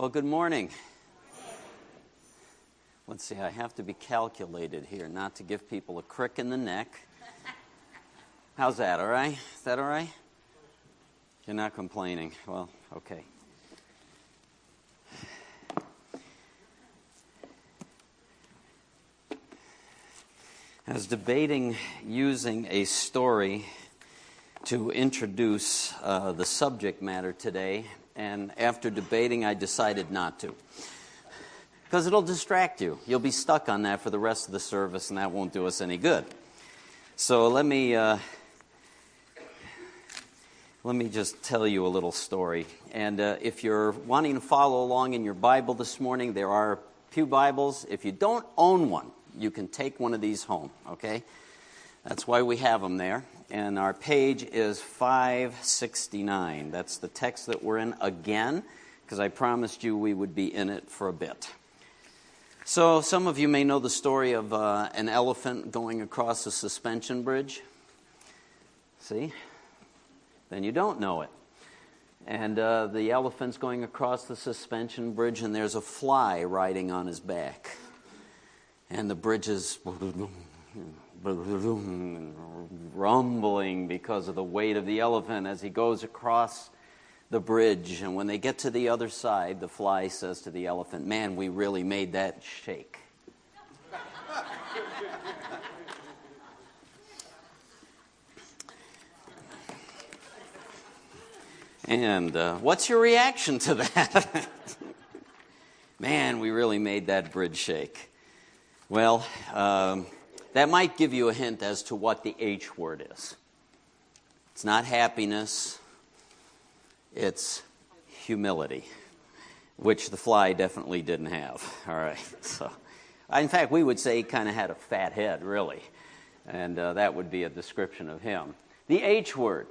Well, good morning. Let's see, I have to be calculated here not to give people a crick in the neck. How's that, all right? Is that all right? You're not complaining. Well, okay. I was debating using a story to introduce uh, the subject matter today, and after debating, I decided not to. Because it'll distract you. You'll be stuck on that for the rest of the service, and that won't do us any good. So let me. Uh, let me just tell you a little story. And uh, if you're wanting to follow along in your Bible this morning, there are Pew Bibles. If you don't own one, you can take one of these home, okay? That's why we have them there and our page is 569. That's the text that we're in again, because I promised you we would be in it for a bit. So, some of you may know the story of uh, an elephant going across a suspension bridge. See? Then you don't know it. And uh, the elephant's going across the suspension bridge, and there's a fly riding on his back. And the bridge is rumbling because of the weight of the elephant as he goes across the bridge. And when they get to the other side, the fly says to the elephant, Man, we really made that shake. and uh, what's your reaction to that? Man, we really made that bridge shake. Well, um, that might give you a hint as to what the H word is. It's not happiness, it's humility, which the fly definitely didn't have. All right. So, in fact, we would say he kind of had a fat head, really. And uh, that would be a description of him. The H word.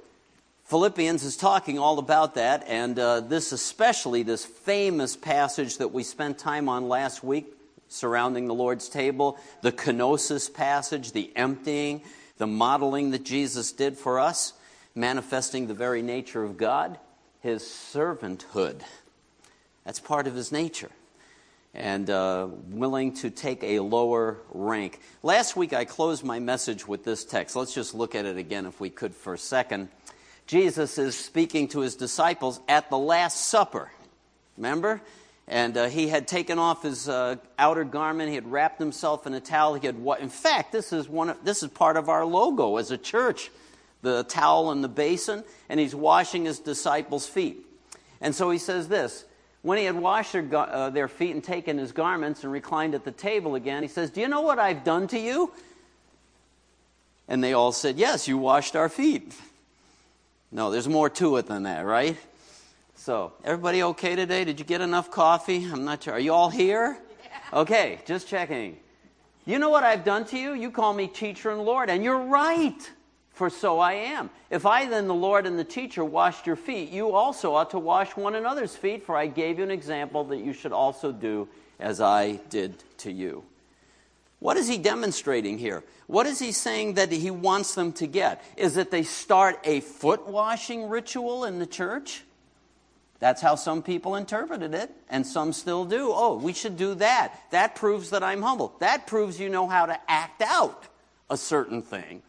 Philippians is talking all about that, and uh, this especially, this famous passage that we spent time on last week, surrounding the Lord's table, the kenosis passage, the emptying, the modeling that Jesus did for us, manifesting the very nature of God, his servanthood. That's part of his nature. And uh, willing to take a lower rank. Last week I closed my message with this text. Let's just look at it again if we could for a second. Jesus is speaking to his disciples at the Last Supper. Remember? And uh, he had taken off his uh, outer garment. He had wrapped himself in a towel. He had? In fact, this is one. Of, this is part of our logo as a church, the towel and the basin. And he's washing his disciples' feet. And so he says this: When he had washed their, uh, their feet and taken his garments and reclined at the table again, he says, "Do you know what I've done to you?" And they all said, "Yes, you washed our feet." No, there's more to it than that, right? So, everybody okay today? Did you get enough coffee? I'm not sure. Are you all here? Okay, just checking. You know what I've done to you? You call me teacher and Lord, and you're right, for so I am. If I, then, the Lord and the teacher, washed your feet, you also ought to wash one another's feet, for I gave you an example that you should also do as I did to you. What is he demonstrating here? What is he saying that he wants them to get? Is that they start a foot washing ritual in the church? That's how some people interpreted it, and some still do. Oh, we should do that. That proves that I'm humble. That proves you know how to act out a certain thing.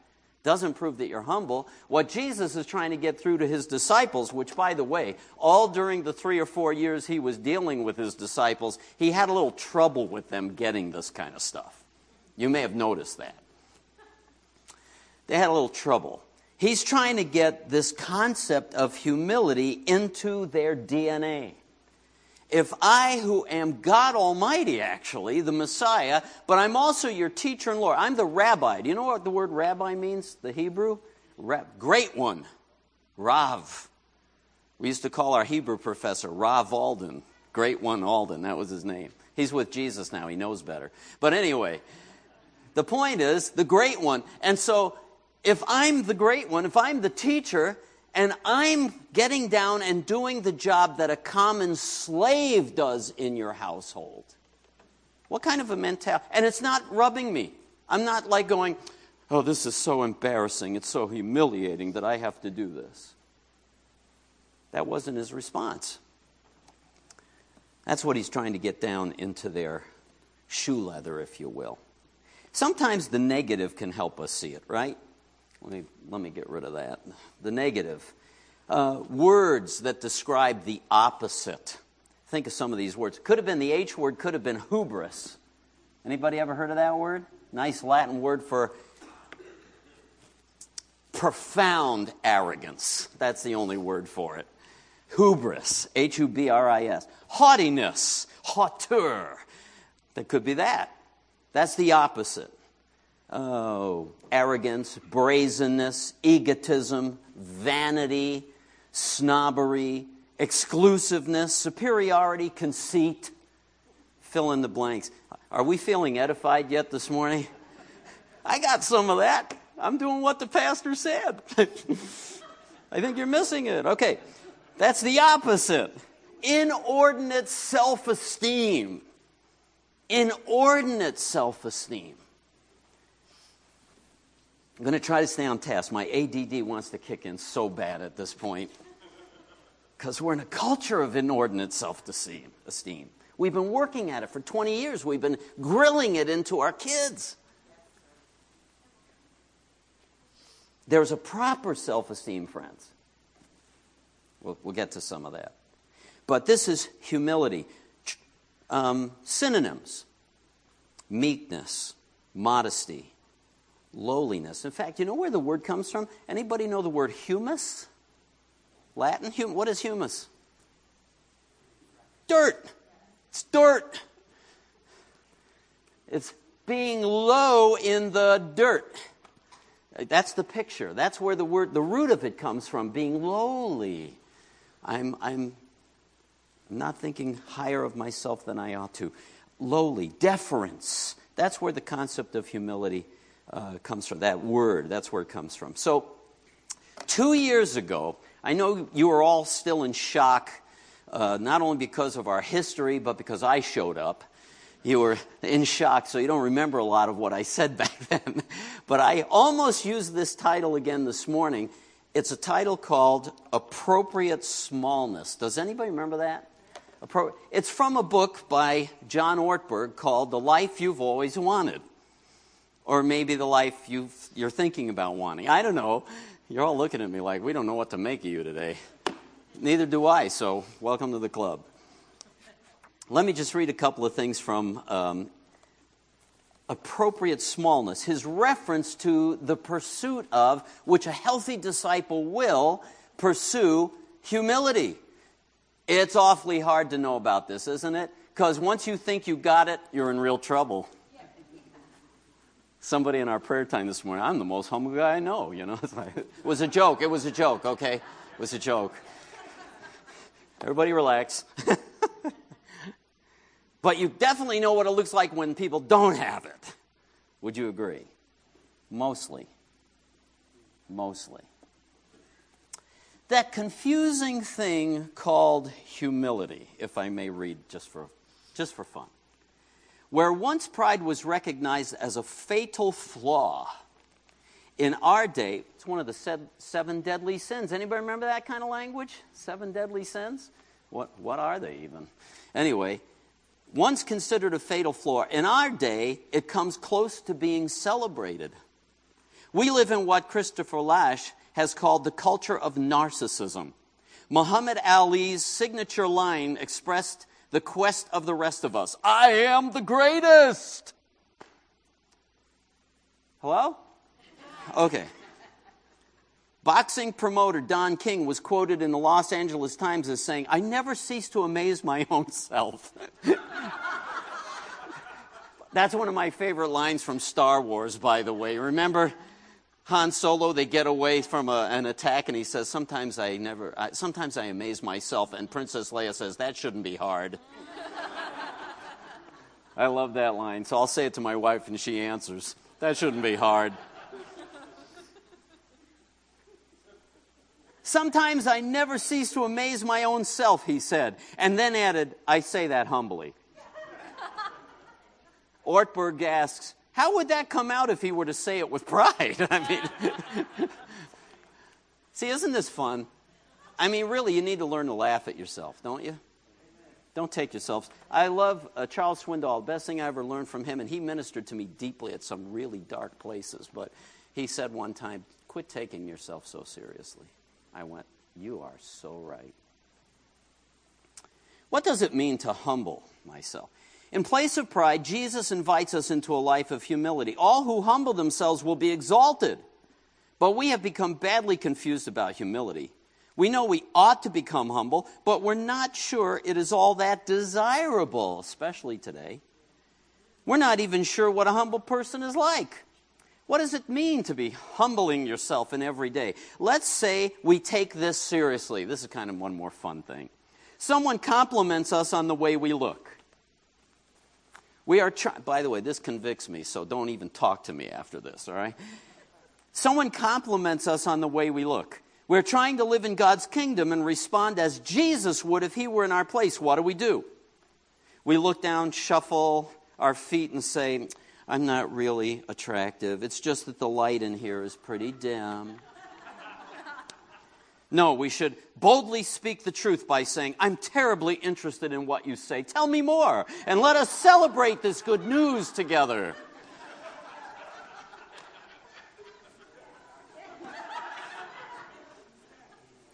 Doesn't prove that you're humble. What Jesus is trying to get through to his disciples, which, by the way, all during the three or four years he was dealing with his disciples, he had a little trouble with them getting this kind of stuff. You may have noticed that. They had a little trouble. He's trying to get this concept of humility into their DNA. If I, who am God Almighty, actually, the Messiah, but I'm also your teacher and Lord, I'm the rabbi. Do you know what the word rabbi means, the Hebrew? Rab, great one, Rav. We used to call our Hebrew professor Rav Alden, great one Alden, that was his name. He's with Jesus now, he knows better. But anyway, the point is the great one. And so if I'm the great one, if I'm the teacher, and I'm getting down and doing the job that a common slave does in your household, what kind of a mentality? And it's not rubbing me. I'm not like going, oh, this is so embarrassing. It's so humiliating that I have to do this. That wasn't his response. That's what he's trying to get down into their shoe leather, if you will. Sometimes the negative can help us see it, right? Let me, let me get rid of that. The negative. Uh, words that describe the opposite. Think of some of these words. Could have been the H word, could have been hubris. Anybody ever heard of that word? Nice Latin word for profound arrogance. That's the only word for it. Hubris, H U B R I S. Haughtiness, hauteur. That could be that. That's the opposite. Oh, arrogance, brazenness, egotism, vanity, snobbery, exclusiveness, superiority, conceit. Fill in the blanks. Are we feeling edified yet this morning? I got some of that. I'm doing what the pastor said. I think you're missing it. Okay, that's the opposite. Inordinate self esteem. Inordinate self esteem. I'm going to try to stay on task. My ADD wants to kick in so bad at this point because we're in a culture of inordinate self esteem. We've been working at it for 20 years, we've been grilling it into our kids. There's a proper self esteem, friends. We'll, we'll, get to some of that. But this is humility. Um, synonyms meekness, modesty, lowliness. In fact, you know where the word comes from? Anybody know the word humus? Latin? Hum- what is humus? Dirt. It's dirt. It's being low in the dirt. That's the picture. That's where the word, the root of it comes from, being lowly. I'm, I'm not thinking higher of myself than I ought to. Lowly, deference. That's where the concept of humility uh, comes from. That word, that's where it comes from. So, two years ago, I know you are all still in shock, uh, not only because of our history, but because I showed up you were in shock, so you don't remember a lot of what I said back then. but I almost used this title again this morning. It's a title called Appropriate Smallness. Does anybody remember that? It's from a book by John Ortberg called The Life You've Always Wanted. Or maybe the life you are thinking about wanting. I don't know. You're all looking at me like, we don't know what to make of you today. Neither do I, so welcome to the club. Let me just read a couple of things from um, Appropriate Smallness, his reference to the pursuit of, which a healthy disciple will pursue, humility. It's awfully hard to know about this, isn't it? Because once you think you got it, you're in real trouble. Somebody in our prayer time this morning, I'm the most humble guy I know, you know. Like, it was a joke. It was a joke, okay? It was a joke. Everybody relax. But you definitely know what it looks like when people don't have it. Would you agree? Mostly. Mostly. That confusing thing called humility, if I may read just for, just for fun. Where once pride was recognized as a fatal flaw, in our day, it's one of the seven deadly sins. Anybody remember that kind of language? Seven deadly sins? What, what are they even? Anyway, once considered a fatal flaw, in our day, it comes close to being celebrated. We live in what Christopher Lasch has called the culture of narcissism. Muhammad Ali's signature line expressed the quest of the rest of us I am the greatest! Hello? Okay. Boxing promoter Don King was quoted in the Los Angeles Times as saying, I never cease to amaze my own self. That's one of my favorite lines from Star Wars, by the way. Remember Han Solo? They get away from a, an attack, and he says, "Sometimes I never. I, sometimes I amaze myself." And Princess Leia says, "That shouldn't be hard." I love that line, so I'll say it to my wife, and she answers, "That shouldn't be hard." Sometimes I never cease to amaze my own self, he said, and then added, I say that humbly. Ortberg asks, how would that come out if he were to say it with pride? I mean, see, isn't this fun? I mean, really, you need to learn to laugh at yourself, don't you? Don't take yourselves. I love uh, Charles Swindoll. Best thing I ever learned from him, and he ministered to me deeply at some really dark places. But he said one time, "Quit taking yourself so seriously." I went, "You are so right." What does it mean to humble myself? In place of pride, Jesus invites us into a life of humility. All who humble themselves will be exalted. But we have become badly confused about humility. We know we ought to become humble, but we're not sure it is all that desirable, especially today. We're not even sure what a humble person is like. What does it mean to be humbling yourself in every day? Let's say we take this seriously. This is kind of one more fun thing. Someone compliments us on the way we look. We are trying, by the way, this convicts me, so don't even talk to me after this, all right? Someone compliments us on the way we look. We're trying to live in God's kingdom and respond as Jesus would if he were in our place. What do we do? We look down, shuffle our feet, and say, I'm not really attractive. It's just that the light in here is pretty dim. No, we should boldly speak the truth by saying, I'm terribly interested in what you say. Tell me more, and let us celebrate this good news together.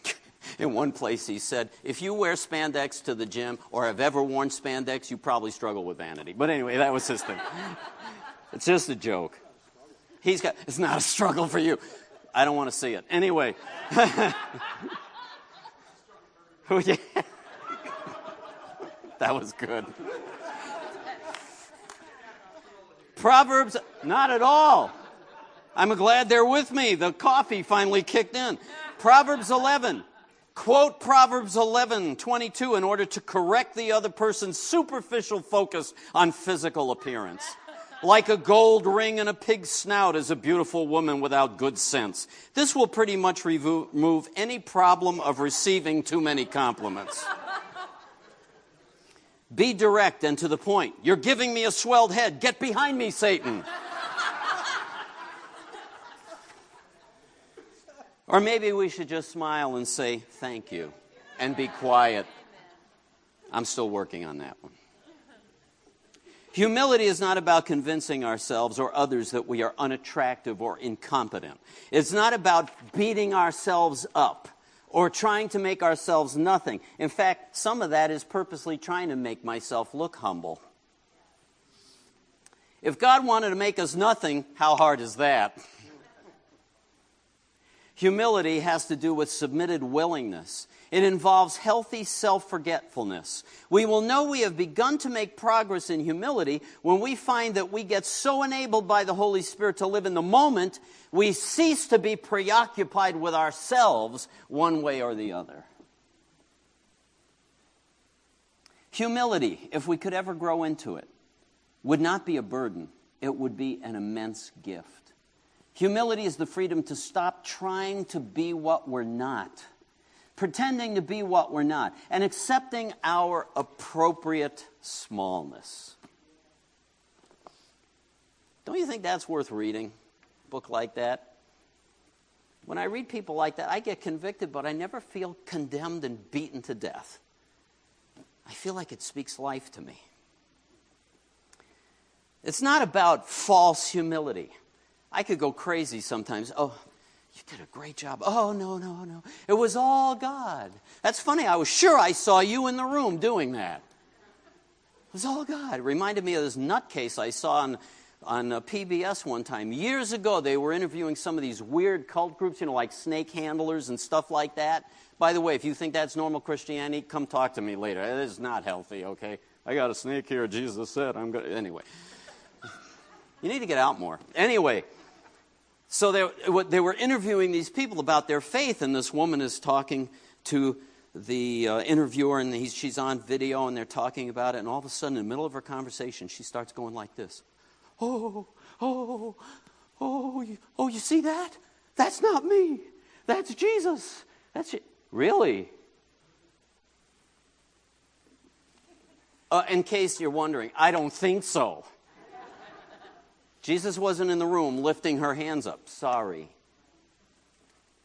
in one place he said, if you wear spandex to the gym or have ever worn spandex, you probably struggle with vanity. But anyway, that was his thing. it's just a joke. He's got, it's not a struggle for you. I don't want to see it. Anyway. oh, that was good. Proverbs, not at all. I'm glad they're with me. The coffee finally kicked in. Proverbs 11 quote Proverbs 11, 22 in order to correct the other person's superficial focus on physical appearance. Like a gold ring in a pig's snout is a beautiful woman without good sense. This will pretty much remove any problem of receiving too many compliments. Be direct and to the point. You're giving me a swelled head. Get behind me, Satan. Or maybe we should just smile and say thank you and be quiet. I'm still working on that one. Humility is not about convincing ourselves or others that we are unattractive or incompetent. It's not about beating ourselves up or trying to make ourselves nothing. In fact, some of that is purposely trying to make myself look humble. If God wanted to make us nothing, how hard is that? Humility has to do with submitted willingness. It involves healthy self forgetfulness. We will know we have begun to make progress in humility when we find that we get so enabled by the Holy Spirit to live in the moment, we cease to be preoccupied with ourselves one way or the other. Humility, if we could ever grow into it, would not be a burden, it would be an immense gift. Humility is the freedom to stop trying to be what we're not, pretending to be what we're not, and accepting our appropriate smallness. Don't you think that's worth reading? A book like that? When I read people like that, I get convicted, but I never feel condemned and beaten to death. I feel like it speaks life to me. It's not about false humility. I could go crazy sometimes. Oh, you did a great job. Oh, no, no, no. It was all God. That's funny. I was sure I saw you in the room doing that. It was all God. It reminded me of this nutcase I saw on, on uh, PBS one time. Years ago, they were interviewing some of these weird cult groups, you know, like snake handlers and stuff like that. By the way, if you think that's normal Christianity, come talk to me later. It is not healthy, okay? I got a snake here, Jesus said. I'm good. Anyway. You need to get out more. Anyway. So they, they were interviewing these people about their faith, and this woman is talking to the uh, interviewer, and she's on video, and they're talking about it, and all of a sudden, in the middle of her conversation, she starts going like this Oh, oh, oh, you, oh, you see that? That's not me. That's Jesus. That's it. Really? Uh, in case you're wondering, I don't think so. Jesus wasn't in the room lifting her hands up. Sorry.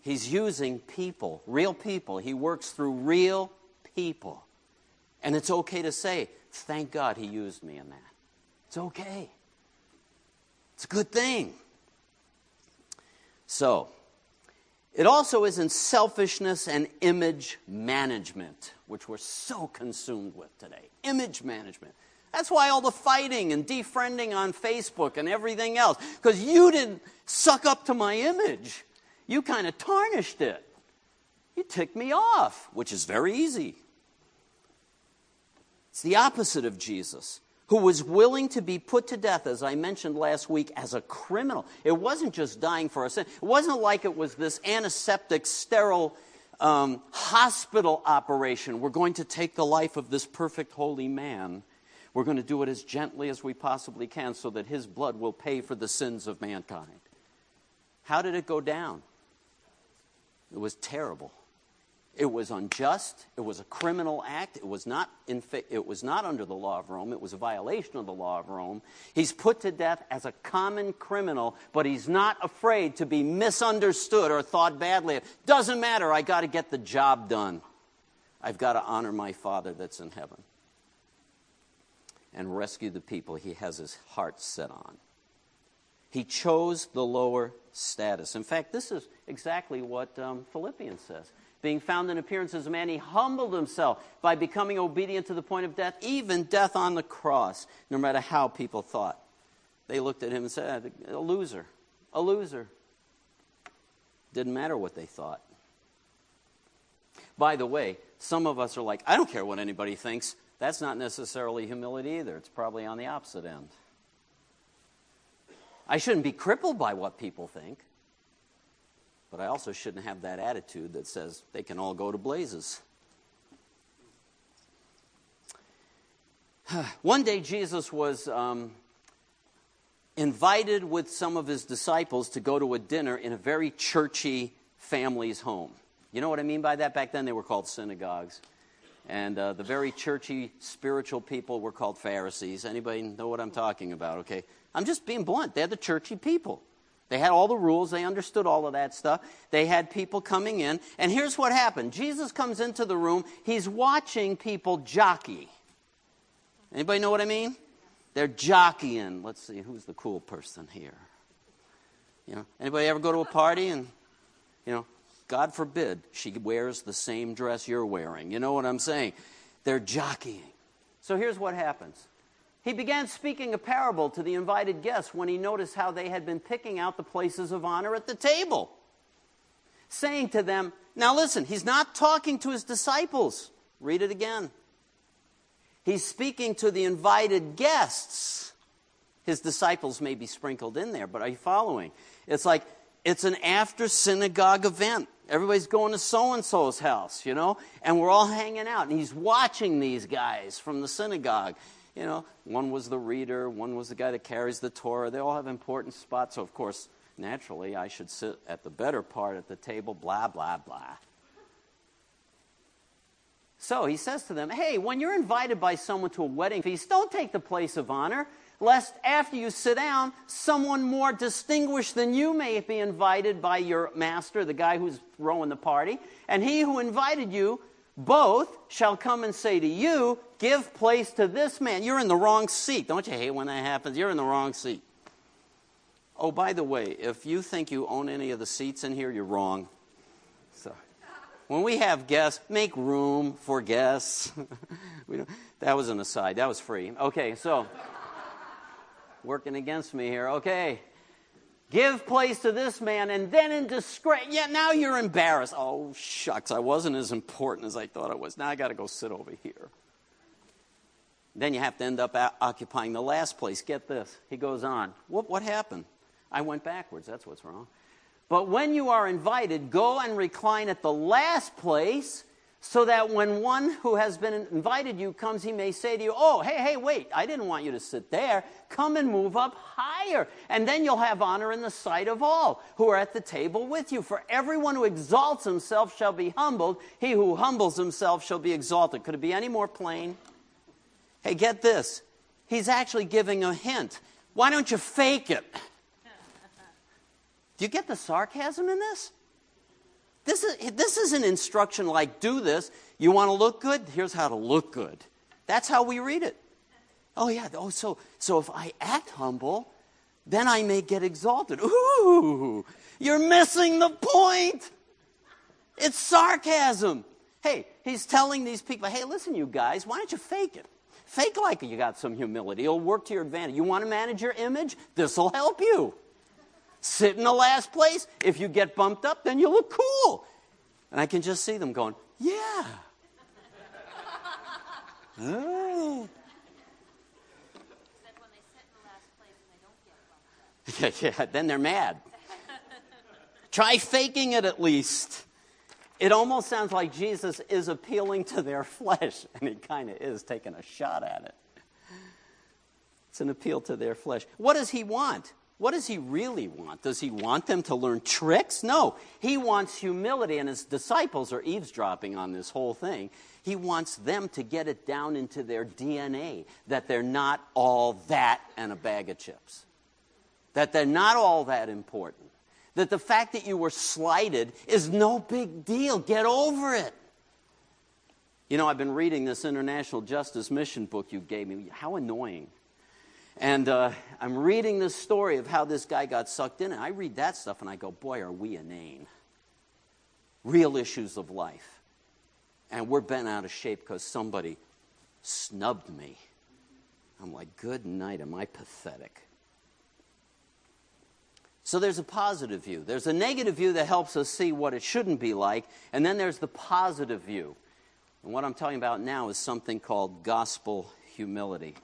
He's using people, real people. He works through real people. And it's okay to say, thank God he used me in that. It's okay. It's a good thing. So, it also isn't selfishness and image management, which we're so consumed with today. Image management. That's why all the fighting and defriending on Facebook and everything else, because you didn't suck up to my image. You kind of tarnished it. You ticked me off, which is very easy. It's the opposite of Jesus, who was willing to be put to death, as I mentioned last week, as a criminal. It wasn't just dying for a sin, it wasn't like it was this antiseptic, sterile um, hospital operation. We're going to take the life of this perfect, holy man. We're going to do it as gently as we possibly can so that his blood will pay for the sins of mankind. How did it go down? It was terrible. It was unjust. It was a criminal act. It was, not fa- it was not under the law of Rome. It was a violation of the law of Rome. He's put to death as a common criminal, but he's not afraid to be misunderstood or thought badly of. Doesn't matter. I got to get the job done. I've got to honor my Father that's in heaven and rescue the people he has his heart set on. He chose the lower status. In fact, this is exactly what um, Philippians says being found in appearance as a man, he humbled himself by becoming obedient to the point of death, even death on the cross, no matter how people thought. They looked at him and said, A loser, a loser. Didn't matter what they thought. By the way, some of us are like, I don't care what anybody thinks. That's not necessarily humility either. It's probably on the opposite end. I shouldn't be crippled by what people think. But I also shouldn't have that attitude that says they can all go to blazes. One day, Jesus was um, invited with some of his disciples to go to a dinner in a very churchy family's home. You know what I mean by that? Back then, they were called synagogues. And uh, the very churchy, spiritual people were called Pharisees. Anybody know what I'm talking about? Okay. I'm just being blunt. They're the churchy people. They had all the rules, they understood all of that stuff. They had people coming in, and here's what happened. Jesus comes into the room, he's watching people jockey. Anybody know what I mean? They're jockeying. Let's see, who's the cool person here? You know, anybody ever go to a party and you know, God forbid she wears the same dress you're wearing. You know what I'm saying? They're jockeying. So here's what happens. He began speaking a parable to the invited guests when he noticed how they had been picking out the places of honor at the table, saying to them, Now listen, he's not talking to his disciples. Read it again. He's speaking to the invited guests. His disciples may be sprinkled in there, but are you following? It's like it's an after synagogue event. Everybody's going to so and so's house, you know, and we're all hanging out. And he's watching these guys from the synagogue you know, one was the reader, one was the guy that carries the Torah. They all have important spots. So, of course, naturally, I should sit at the better part at the table, blah, blah, blah. So he says to them, Hey, when you're invited by someone to a wedding feast, don't take the place of honor, lest after you sit down, someone more distinguished than you may be invited by your master, the guy who's throwing the party, and he who invited you both shall come and say to you, Give place to this man. You're in the wrong seat. Don't you hate when that happens? You're in the wrong seat. Oh, by the way, if you think you own any of the seats in here, you're wrong. So, when we have guests, make room for guests. that was an aside. That was free. Okay, so working against me here. Okay. Give place to this man, and then in disgrace, yeah, now you're embarrassed. Oh, shucks, I wasn't as important as I thought I was. Now I got to go sit over here. Then you have to end up occupying the last place. Get this. He goes on. What, what happened? I went backwards. That's what's wrong. But when you are invited, go and recline at the last place so that when one who has been invited you comes, he may say to you, Oh, hey, hey, wait, I didn't want you to sit there. Come and move up higher. And then you'll have honor in the sight of all who are at the table with you. For everyone who exalts himself shall be humbled, he who humbles himself shall be exalted. Could it be any more plain? Hey, get this. He's actually giving a hint. Why don't you fake it? Do you get the sarcasm in this? This is, this is an instruction like do this. You want to look good? Here's how to look good. That's how we read it. Oh, yeah. Oh, so, so if I act humble, then I may get exalted. Ooh, you're missing the point. It's sarcasm. Hey, he's telling these people, hey, listen, you guys, why don't you fake it? Fake like you got some humility. It'll work to your advantage. You want to manage your image? This will help you. Sit in the last place. If you get bumped up, then you look cool. And I can just see them going, yeah. oh. Yeah, yeah, then they're mad. Try faking it at least. It almost sounds like Jesus is appealing to their flesh, and he kind of is taking a shot at it. It's an appeal to their flesh. What does he want? What does he really want? Does he want them to learn tricks? No. He wants humility, and his disciples are eavesdropping on this whole thing. He wants them to get it down into their DNA that they're not all that and a bag of chips that they're not all that important. That the fact that you were slighted is no big deal. Get over it. You know, I've been reading this International Justice Mission book you gave me. How annoying. And uh, I'm reading this story of how this guy got sucked in. And I read that stuff and I go, boy, are we inane. Real issues of life. And we're bent out of shape because somebody snubbed me. I'm like, good night, am I pathetic? So there's a positive view. There's a negative view that helps us see what it shouldn't be like, and then there's the positive view. And what I'm talking about now is something called gospel humility.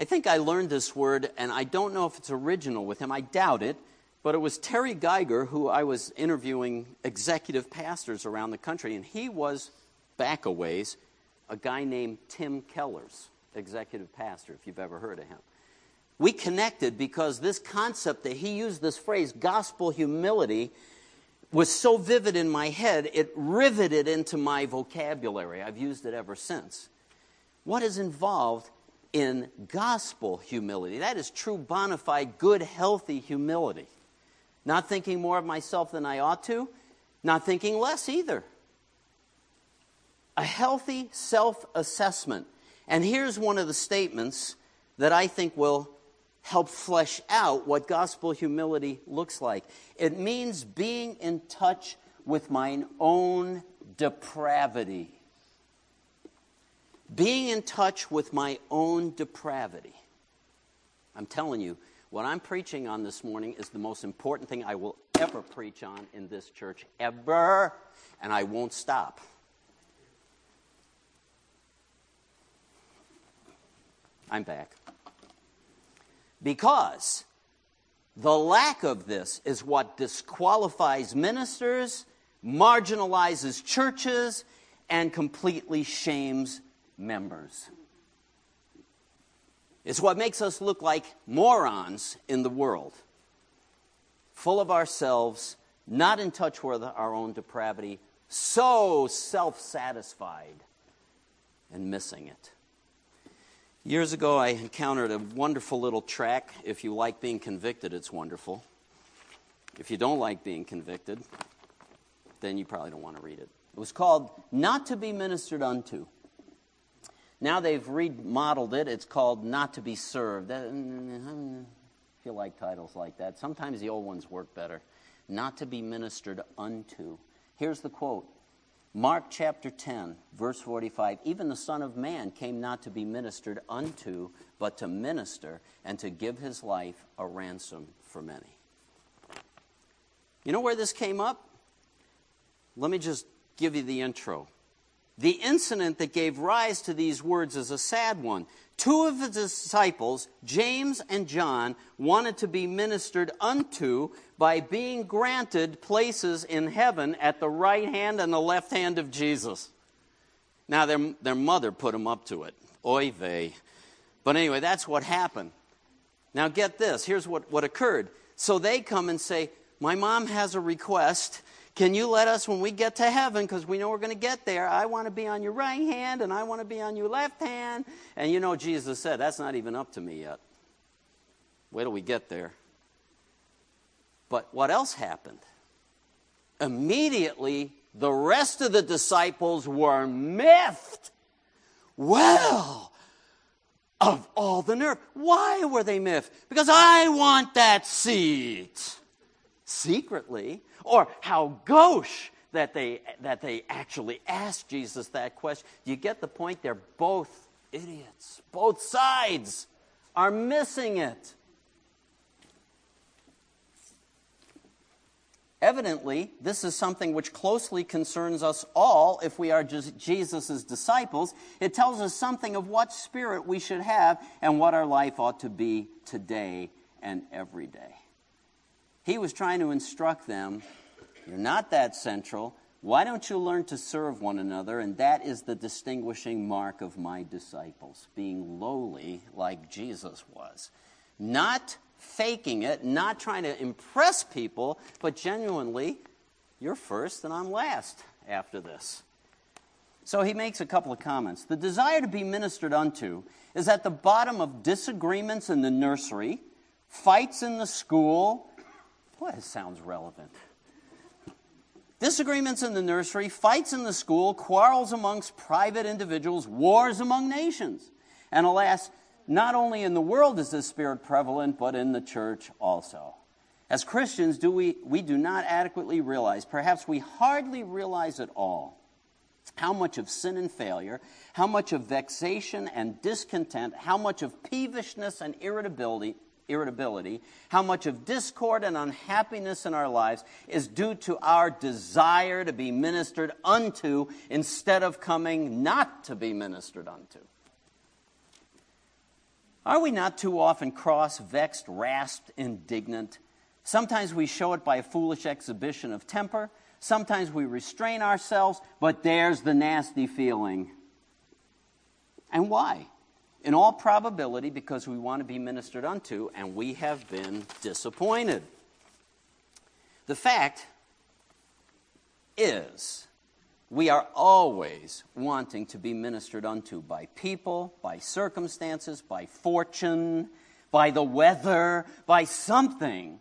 I think I learned this word, and I don't know if it's original with him. I doubt it. But it was Terry Gyger who I was interviewing executive pastors around the country, and he was back a ways a guy named Tim Keller's executive pastor, if you've ever heard of him we connected because this concept that he used this phrase, gospel humility, was so vivid in my head, it riveted into my vocabulary. I've used it ever since. What is involved in gospel humility? That is true, bona fide, good, healthy humility. Not thinking more of myself than I ought to, not thinking less either. A healthy self assessment. And here's one of the statements that I think will help flesh out what gospel humility looks like. It means being in touch with mine own depravity. Being in touch with my own depravity. I'm telling you, what I'm preaching on this morning is the most important thing I will ever preach on in this church, ever, and I won't stop. I'm back. Because the lack of this is what disqualifies ministers, marginalizes churches, and completely shames members. It's what makes us look like morons in the world, full of ourselves, not in touch with our own depravity, so self satisfied, and missing it. Years ago, I encountered a wonderful little track. If you like being convicted, it's wonderful. If you don't like being convicted, then you probably don't want to read it. It was called Not to Be Ministered Unto. Now they've remodeled it. It's called Not to Be Served. Mm, I feel like titles like that. Sometimes the old ones work better. Not to be ministered unto. Here's the quote Mark chapter 10, verse 45 Even the Son of Man came not to be ministered unto, but to minister and to give his life a ransom for many. You know where this came up? Let me just give you the intro. The incident that gave rise to these words is a sad one. Two of his disciples, James and John, wanted to be ministered unto by being granted places in heaven at the right hand and the left hand of Jesus. Now, their, their mother put them up to it. Oy vey. But anyway, that's what happened. Now, get this. Here's what, what occurred. So they come and say, My mom has a request can you let us, when we get to heaven, because we know we're going to get there, I want to be on your right hand and I want to be on your left hand? And you know, Jesus said, That's not even up to me yet. Wait till we get there. But what else happened? Immediately, the rest of the disciples were miffed. Well, of all the nerve. Why were they miffed? Because I want that seat. Secretly. Or how gauche that they, that they actually asked Jesus that question. Do You get the point? They're both idiots. Both sides are missing it. Evidently, this is something which closely concerns us all if we are Jesus' disciples. It tells us something of what spirit we should have and what our life ought to be today and every day. He was trying to instruct them you're not that central. Why don't you learn to serve one another? And that is the distinguishing mark of my disciples, being lowly like Jesus was. Not faking it, not trying to impress people, but genuinely, you're first and I'm last after this. So he makes a couple of comments. The desire to be ministered unto is at the bottom of disagreements in the nursery, fights in the school. Boy, it sounds relevant. Disagreements in the nursery, fights in the school, quarrels amongst private individuals, wars among nations. And alas, not only in the world is this spirit prevalent, but in the church also. As Christians, do we, we do not adequately realize, perhaps we hardly realize at all, how much of sin and failure, how much of vexation and discontent, how much of peevishness and irritability, irritability, how much of discord and unhappiness in our lives is due to our desire to be ministered unto instead of coming not to be ministered unto. Are we not too often cross, vexed, rasped, indignant? Sometimes we show it by a foolish exhibition of temper. Sometimes we restrain ourselves, but there's the nasty feeling. And why? In all probability, because we want to be ministered unto, and we have been disappointed. The fact is we are always wanting to be ministered unto by people, by circumstances, by fortune, by the weather, by something.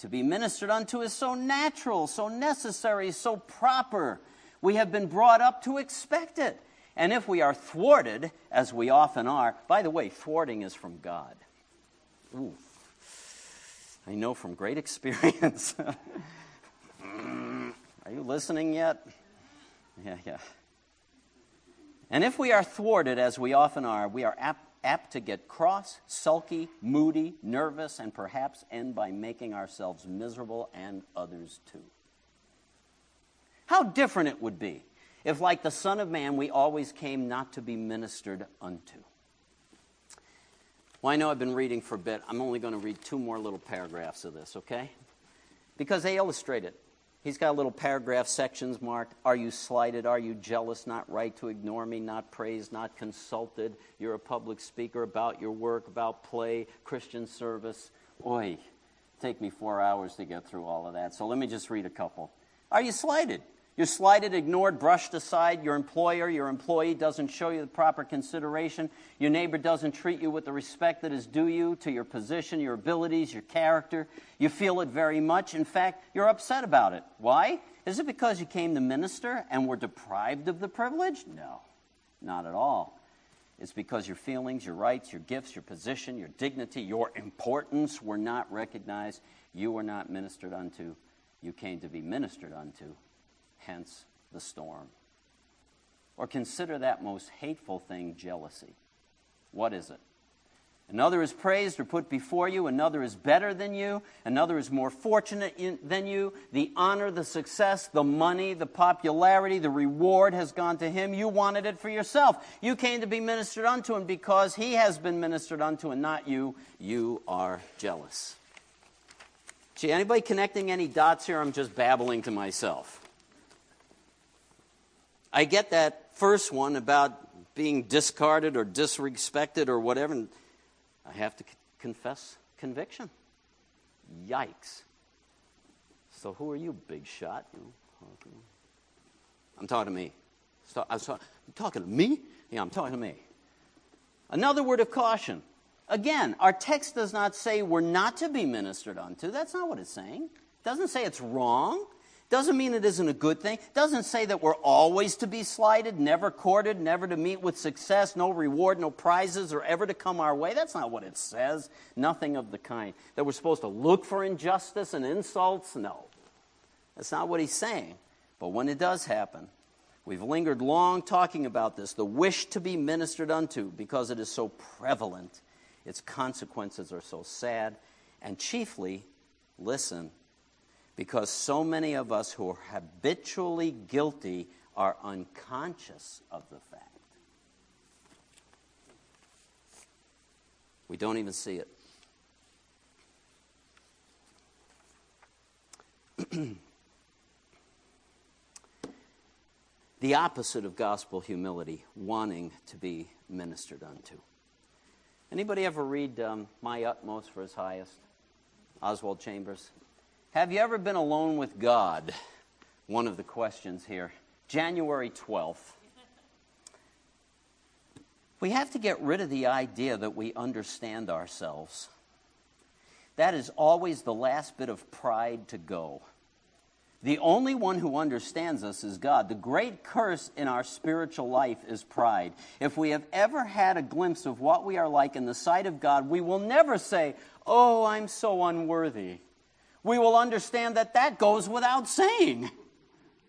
To be ministered unto is so natural, so necessary, so proper. We have been brought up to expect it. And if we are thwarted, as we often are, by the way, thwarting is from God. Ooh. I know from great experience. are you listening yet? Yeah, yeah. And if we are thwarted, as we often are, we are apt, apt to get cross, sulky, moody, nervous, and perhaps end by making ourselves miserable and others too. How different it would be if, like the Son of Man, we always came not to be ministered unto. Well, I know I've been reading for a bit. I'm only going to read two more little paragraphs of this, okay? Because they illustrate it. He's got little paragraph sections marked Are you slighted? Are you jealous? Not right to ignore me, not praised, not consulted. You're a public speaker about your work, about play, Christian service. Oi, take me four hours to get through all of that. So let me just read a couple. Are you slighted? You're slighted, ignored, brushed aside. Your employer, your employee doesn't show you the proper consideration. Your neighbor doesn't treat you with the respect that is due you to your position, your abilities, your character. You feel it very much. In fact, you're upset about it. Why? Is it because you came to minister and were deprived of the privilege? No, not at all. It's because your feelings, your rights, your gifts, your position, your dignity, your importance were not recognized. You were not ministered unto. You came to be ministered unto hence the storm. Or consider that most hateful thing jealousy. What is it? Another is praised or put before you. Another is better than you. Another is more fortunate in, than you. The honor, the success, the money, the popularity, the reward has gone to him. You wanted it for yourself. You came to be ministered unto, and because he has been ministered unto and not you, you are jealous. See, anybody connecting any dots here? I'm just babbling to myself. I get that first one about being discarded or disrespected or whatever, and I have to c- confess conviction. Yikes. So who are you, big shot? I'm talking to me. So, I'm, I'm talking to me? Yeah, I'm talking to me. Another word of caution. Again, our text does not say we're not to be ministered unto. That's not what it's saying. It doesn't say it's wrong. Doesn't mean it isn't a good thing. Doesn't say that we're always to be slighted, never courted, never to meet with success, no reward, no prizes, or ever to come our way. That's not what it says. Nothing of the kind. That we're supposed to look for injustice and insults? No. That's not what he's saying. But when it does happen, we've lingered long talking about this the wish to be ministered unto because it is so prevalent. Its consequences are so sad. And chiefly, listen, because so many of us who are habitually guilty are unconscious of the fact. We don't even see it. the opposite of gospel humility, wanting to be ministered unto. Anybody ever read um, My Utmost for His Highest? Oswald Chambers? Have you ever been alone with God? One of the questions here. January 12th. We have to get rid of the idea that we understand ourselves. That is always the last bit of pride to go. The only one who understands us is God. The great curse in our spiritual life is pride. If we have ever had a glimpse of what we are like in the sight of God, we will never say, Oh, I'm so unworthy we will understand that that goes without saying.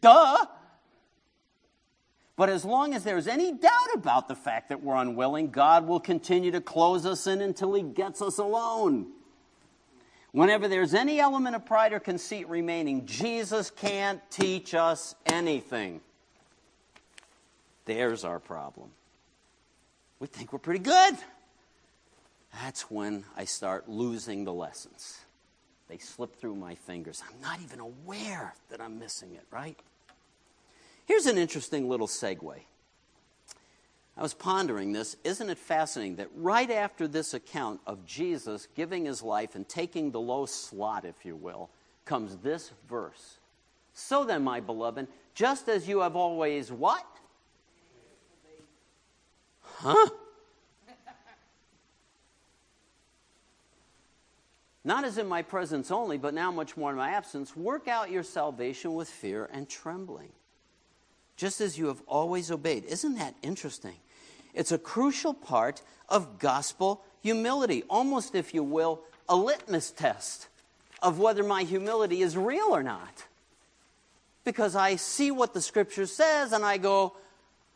Duh. But as long as there's any doubt about the fact that we're unwilling, God will continue to close us in until He gets us alone. Whenever there's any element of pride or conceit remaining, Jesus can't teach us anything. There's our problem. We think we're pretty good. That's when I start losing the lessons. They slip through my fingers. I'm not even aware that I'm missing it, right? Here's an interesting little segue. I was pondering this. Isn't it fascinating that right after this account of Jesus giving his life and taking the low slot, if you will, comes this verse? So then, my beloved, just as you have always what? Huh? Not as in my presence only, but now much more in my absence, work out your salvation with fear and trembling, just as you have always obeyed. Isn't that interesting? It's a crucial part of gospel humility, almost, if you will, a litmus test of whether my humility is real or not. Because I see what the scripture says and I go,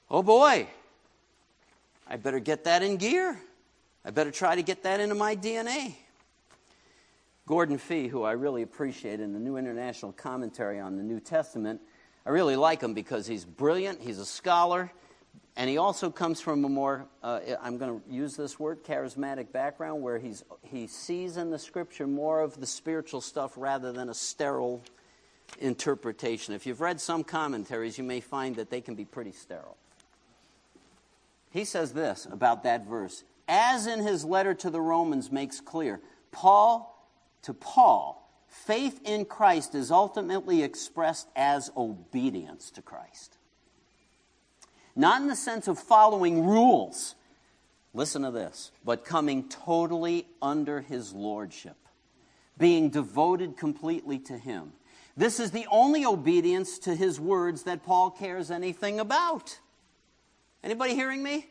oh boy, I better get that in gear. I better try to get that into my DNA. Gordon Fee, who I really appreciate in the New International Commentary on the New Testament, I really like him because he's brilliant, he's a scholar, and he also comes from a more, uh, I'm going to use this word, charismatic background, where he's, he sees in the scripture more of the spiritual stuff rather than a sterile interpretation. If you've read some commentaries, you may find that they can be pretty sterile. He says this about that verse, as in his letter to the Romans makes clear, Paul to Paul, faith in Christ is ultimately expressed as obedience to Christ. Not in the sense of following rules, listen to this, but coming totally under his lordship, being devoted completely to him. This is the only obedience to his words that Paul cares anything about. Anybody hearing me?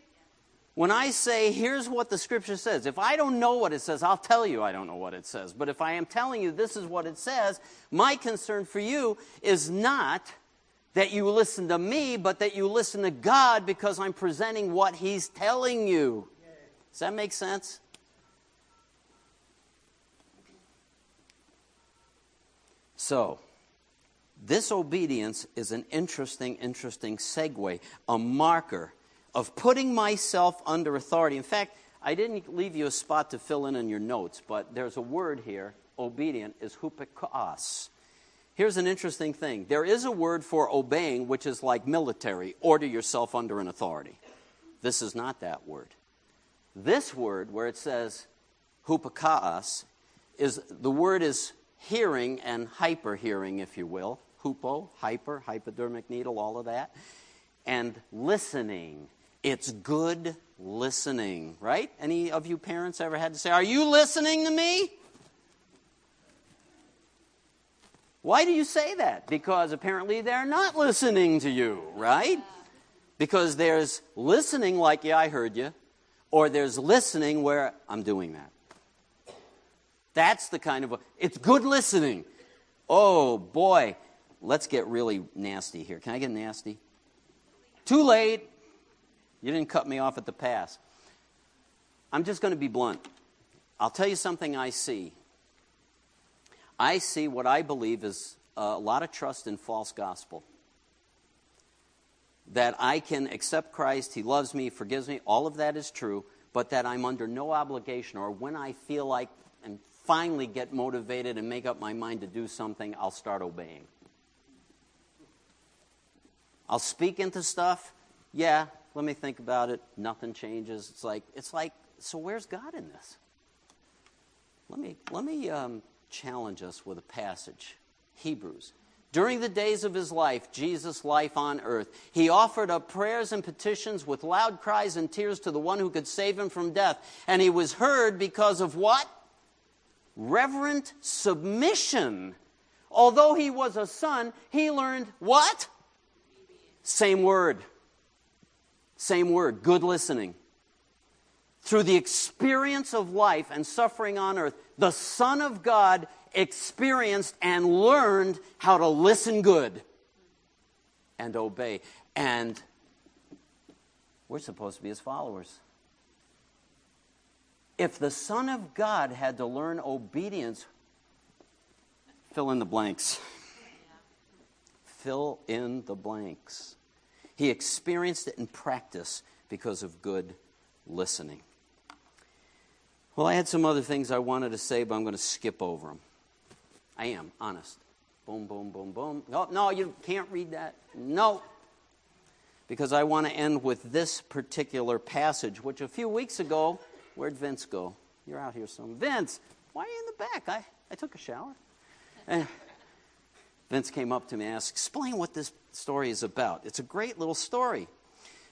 When I say, here's what the scripture says, if I don't know what it says, I'll tell you I don't know what it says. But if I am telling you this is what it says, my concern for you is not that you listen to me, but that you listen to God because I'm presenting what He's telling you. Does that make sense? So, this obedience is an interesting, interesting segue, a marker of putting myself under authority. In fact, I didn't leave you a spot to fill in in your notes, but there's a word here, obedient, is hupikos. Here's an interesting thing. There is a word for obeying, which is like military, order yourself under an authority. This is not that word. This word, where it says hupakaos, is the word is hearing and hyper hearing, if you will. Hupo, hyper, hypodermic needle, all of that. And listening it's good listening, right? Any of you parents ever had to say, Are you listening to me? Why do you say that? Because apparently they're not listening to you, right? Because there's listening like, yeah, I heard you, or there's listening where I'm doing that. That's the kind of, it's good listening. Oh boy, let's get really nasty here. Can I get nasty? Too late. You didn't cut me off at the pass. I'm just going to be blunt. I'll tell you something I see. I see what I believe is a lot of trust in false gospel. That I can accept Christ, He loves me, forgives me, all of that is true, but that I'm under no obligation, or when I feel like and finally get motivated and make up my mind to do something, I'll start obeying. I'll speak into stuff. Yeah, let me think about it. Nothing changes. It's like it's like so. Where's God in this? Let me let me um, challenge us with a passage. Hebrews. During the days of his life, Jesus' life on earth, he offered up prayers and petitions with loud cries and tears to the one who could save him from death. And he was heard because of what? Reverent submission. Although he was a son, he learned what? Same word. Same word. Good listening. Through the experience of life and suffering on earth, the Son of God experienced and learned how to listen good and obey. And we're supposed to be his followers. If the Son of God had to learn obedience, fill in the blanks. Fill in the blanks. He experienced it in practice because of good listening. Well, I had some other things I wanted to say, but I'm going to skip over them. I am, honest. Boom, boom, boom, boom. No, no, you can't read that. No. Because I want to end with this particular passage, which a few weeks ago, where'd Vince go? You're out here some. Vince, why are you in the back? I, I took a shower. Eh, Vince came up to me and asked, Explain what this story is about. It's a great little story.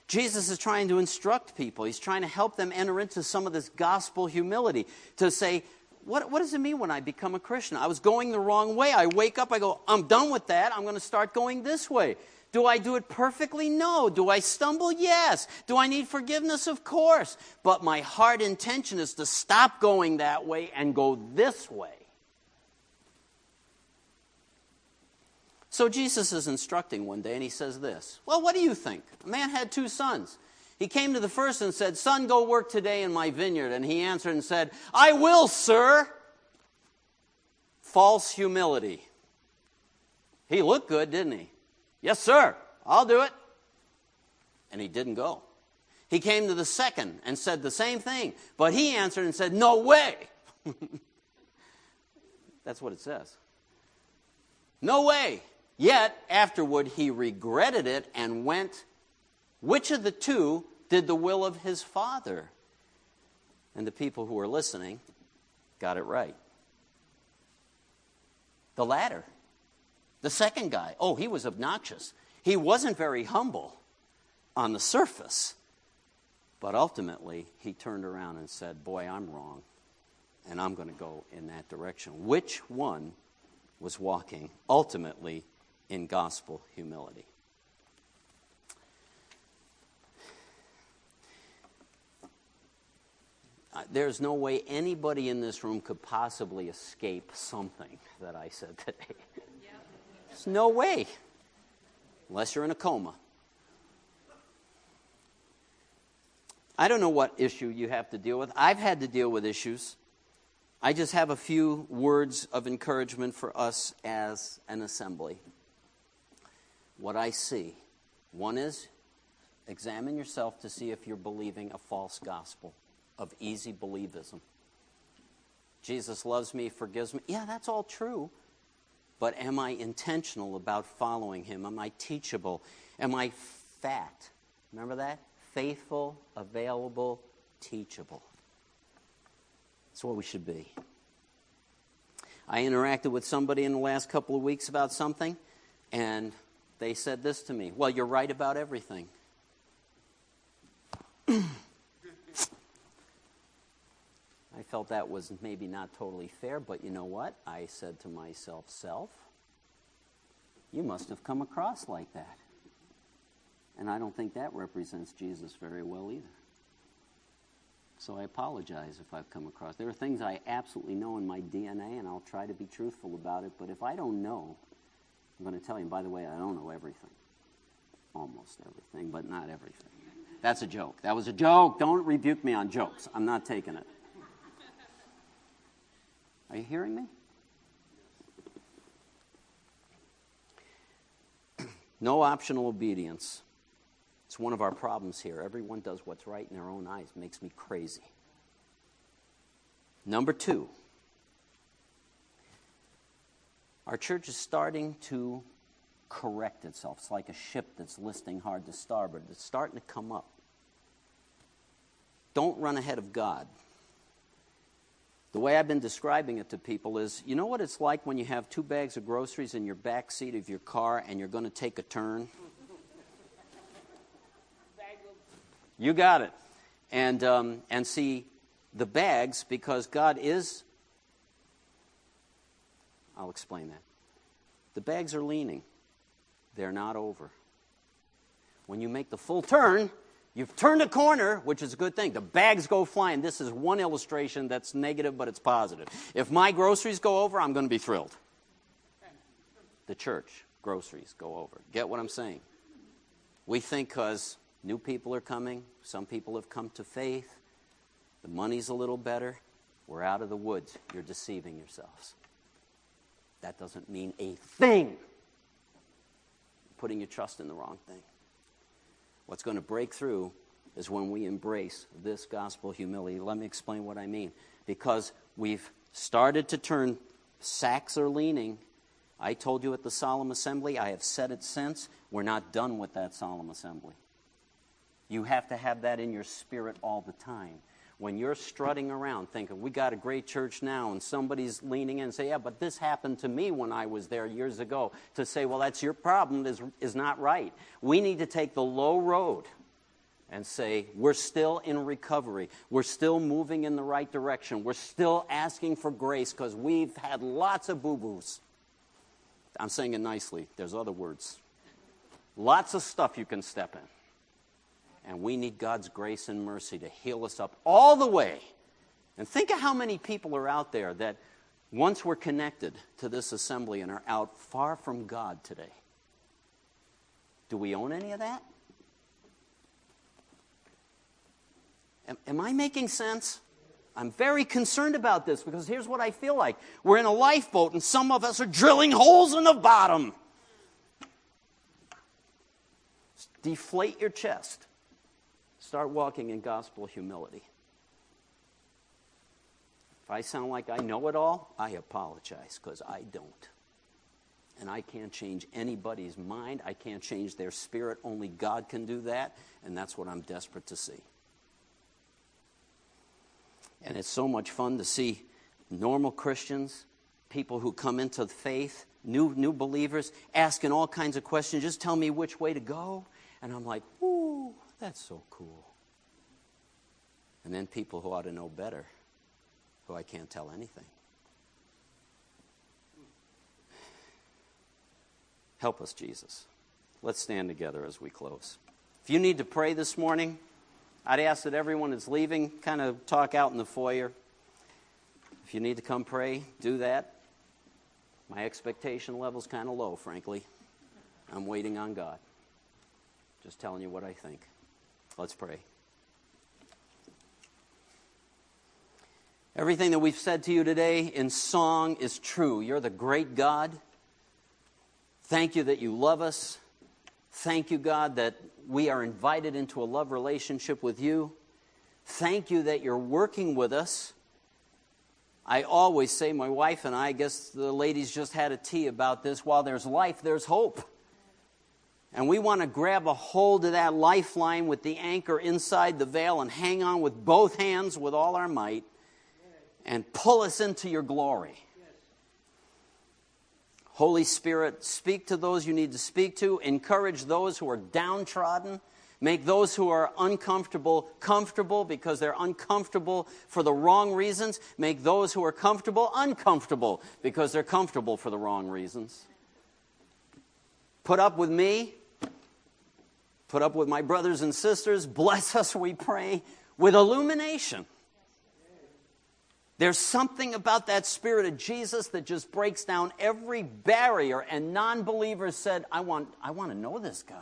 Jesus is trying to instruct people. He's trying to help them enter into some of this gospel humility to say, what, what does it mean when I become a Christian? I was going the wrong way. I wake up, I go, I'm done with that. I'm going to start going this way. Do I do it perfectly? No. Do I stumble? Yes. Do I need forgiveness? Of course. But my heart intention is to stop going that way and go this way. So Jesus is instructing one day and he says this Well, what do you think? A man had two sons. He came to the first and said, Son, go work today in my vineyard. And he answered and said, I will, sir. False humility. He looked good, didn't he? Yes, sir. I'll do it. And he didn't go. He came to the second and said the same thing, but he answered and said, No way. That's what it says. No way. Yet, afterward, he regretted it and went. Which of the two did the will of his father? And the people who were listening got it right. The latter. The second guy. Oh, he was obnoxious. He wasn't very humble on the surface. But ultimately, he turned around and said, Boy, I'm wrong. And I'm going to go in that direction. Which one was walking ultimately in gospel humility. Uh, there's no way anybody in this room could possibly escape something that I said today. There's no way, unless you're in a coma. I don't know what issue you have to deal with. I've had to deal with issues. I just have a few words of encouragement for us as an assembly what I see. One is examine yourself to see if you're believing a false gospel of easy believism. Jesus loves me, forgives me. Yeah, that's all true. But am I intentional about following him? Am I teachable? Am I fat? Remember that? Faithful, available, teachable. That's what we should be. I interacted with somebody in the last couple of weeks about something, and they said this to me Well, you're right about everything. I felt that was maybe not totally fair, but you know what? I said to myself, Self, You must have come across like that. And I don't think that represents Jesus very well either. So I apologize if I've come across. There are things I absolutely know in my DNA, and I'll try to be truthful about it. But if I don't know, I'm going to tell you. By the way, I don't know everything. Almost everything, but not everything. That's a joke. That was a joke. Don't rebuke me on jokes. I'm not taking it. Are you hearing me? no optional obedience. It's one of our problems here. Everyone does what's right in their own eyes. It makes me crazy. Number two, our church is starting to correct itself. It's like a ship that's listing hard to starboard. It's starting to come up. Don't run ahead of God. The way I've been describing it to people is you know what it's like when you have two bags of groceries in your back seat of your car and you're going to take a turn? You got it. And, um, and see, the bags, because God is. I'll explain that. The bags are leaning, they're not over. When you make the full turn, You've turned a corner, which is a good thing. The bags go flying. This is one illustration that's negative, but it's positive. If my groceries go over, I'm going to be thrilled. The church groceries go over. Get what I'm saying? We think because new people are coming, some people have come to faith, the money's a little better, we're out of the woods. You're deceiving yourselves. That doesn't mean a thing. Putting your trust in the wrong thing. What's going to break through is when we embrace this gospel humility. Let me explain what I mean. Because we've started to turn, sacks are leaning. I told you at the solemn assembly, I have said it since, we're not done with that solemn assembly. You have to have that in your spirit all the time when you're strutting around thinking, we got a great church now, and somebody's leaning in and say, yeah, but this happened to me when I was there years ago, to say, well, that's your problem is, is not right. We need to take the low road and say, we're still in recovery. We're still moving in the right direction. We're still asking for grace because we've had lots of boo boos. I'm saying it nicely, there's other words. Lots of stuff you can step in. And we need God's grace and mercy to heal us up all the way. And think of how many people are out there that once were connected to this assembly and are out far from God today. Do we own any of that? Am, am, I making sense? I'm very concerned about this because here's what I feel like. We're in a lifeboat and some of us are drilling holes in the bottom. Deflate your chest. Start walking in gospel humility. If I sound like I know it all, I apologize because I don't. And I can't change anybody's mind. I can't change their spirit. Only God can do that. And that's what I'm desperate to see. And it's so much fun to see normal Christians, people who come into faith, new, new believers, asking all kinds of questions. Just tell me which way to go. And I'm like, ooh, that's so cool. And then people who ought to know better, who I can't tell anything. Help us, Jesus. Let's stand together as we close. If you need to pray this morning, I'd ask that everyone that's leaving kind of talk out in the foyer. If you need to come pray, do that. My expectation level's kind of low, frankly. I'm waiting on God. Just telling you what I think. Let's pray. Everything that we've said to you today in song is true. You're the great God. Thank you that you love us. Thank you, God, that we are invited into a love relationship with you. Thank you that you're working with us. I always say, my wife and I, I guess the ladies just had a tea about this while there's life, there's hope. And we want to grab a hold of that lifeline with the anchor inside the veil and hang on with both hands with all our might and pull us into your glory. Holy Spirit, speak to those you need to speak to, encourage those who are downtrodden. Make those who are uncomfortable comfortable because they're uncomfortable for the wrong reasons. Make those who are comfortable uncomfortable because they're comfortable for the wrong reasons. put up with me, put up with my brothers and sisters. Bless us, we pray, with illumination. There's something about that Spirit of Jesus that just breaks down every barrier, and non believers said, I want, I want to know this guy.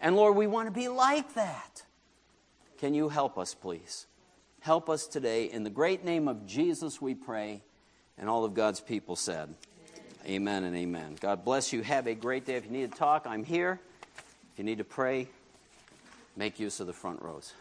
And Lord, we want to be like that. Can you help us, please? Help us today. In the great name of Jesus, we pray. And all of God's people said, Amen, amen and amen. God bless you. Have a great day. If you need to talk, I'm here. You need to pray, make use of the front rows.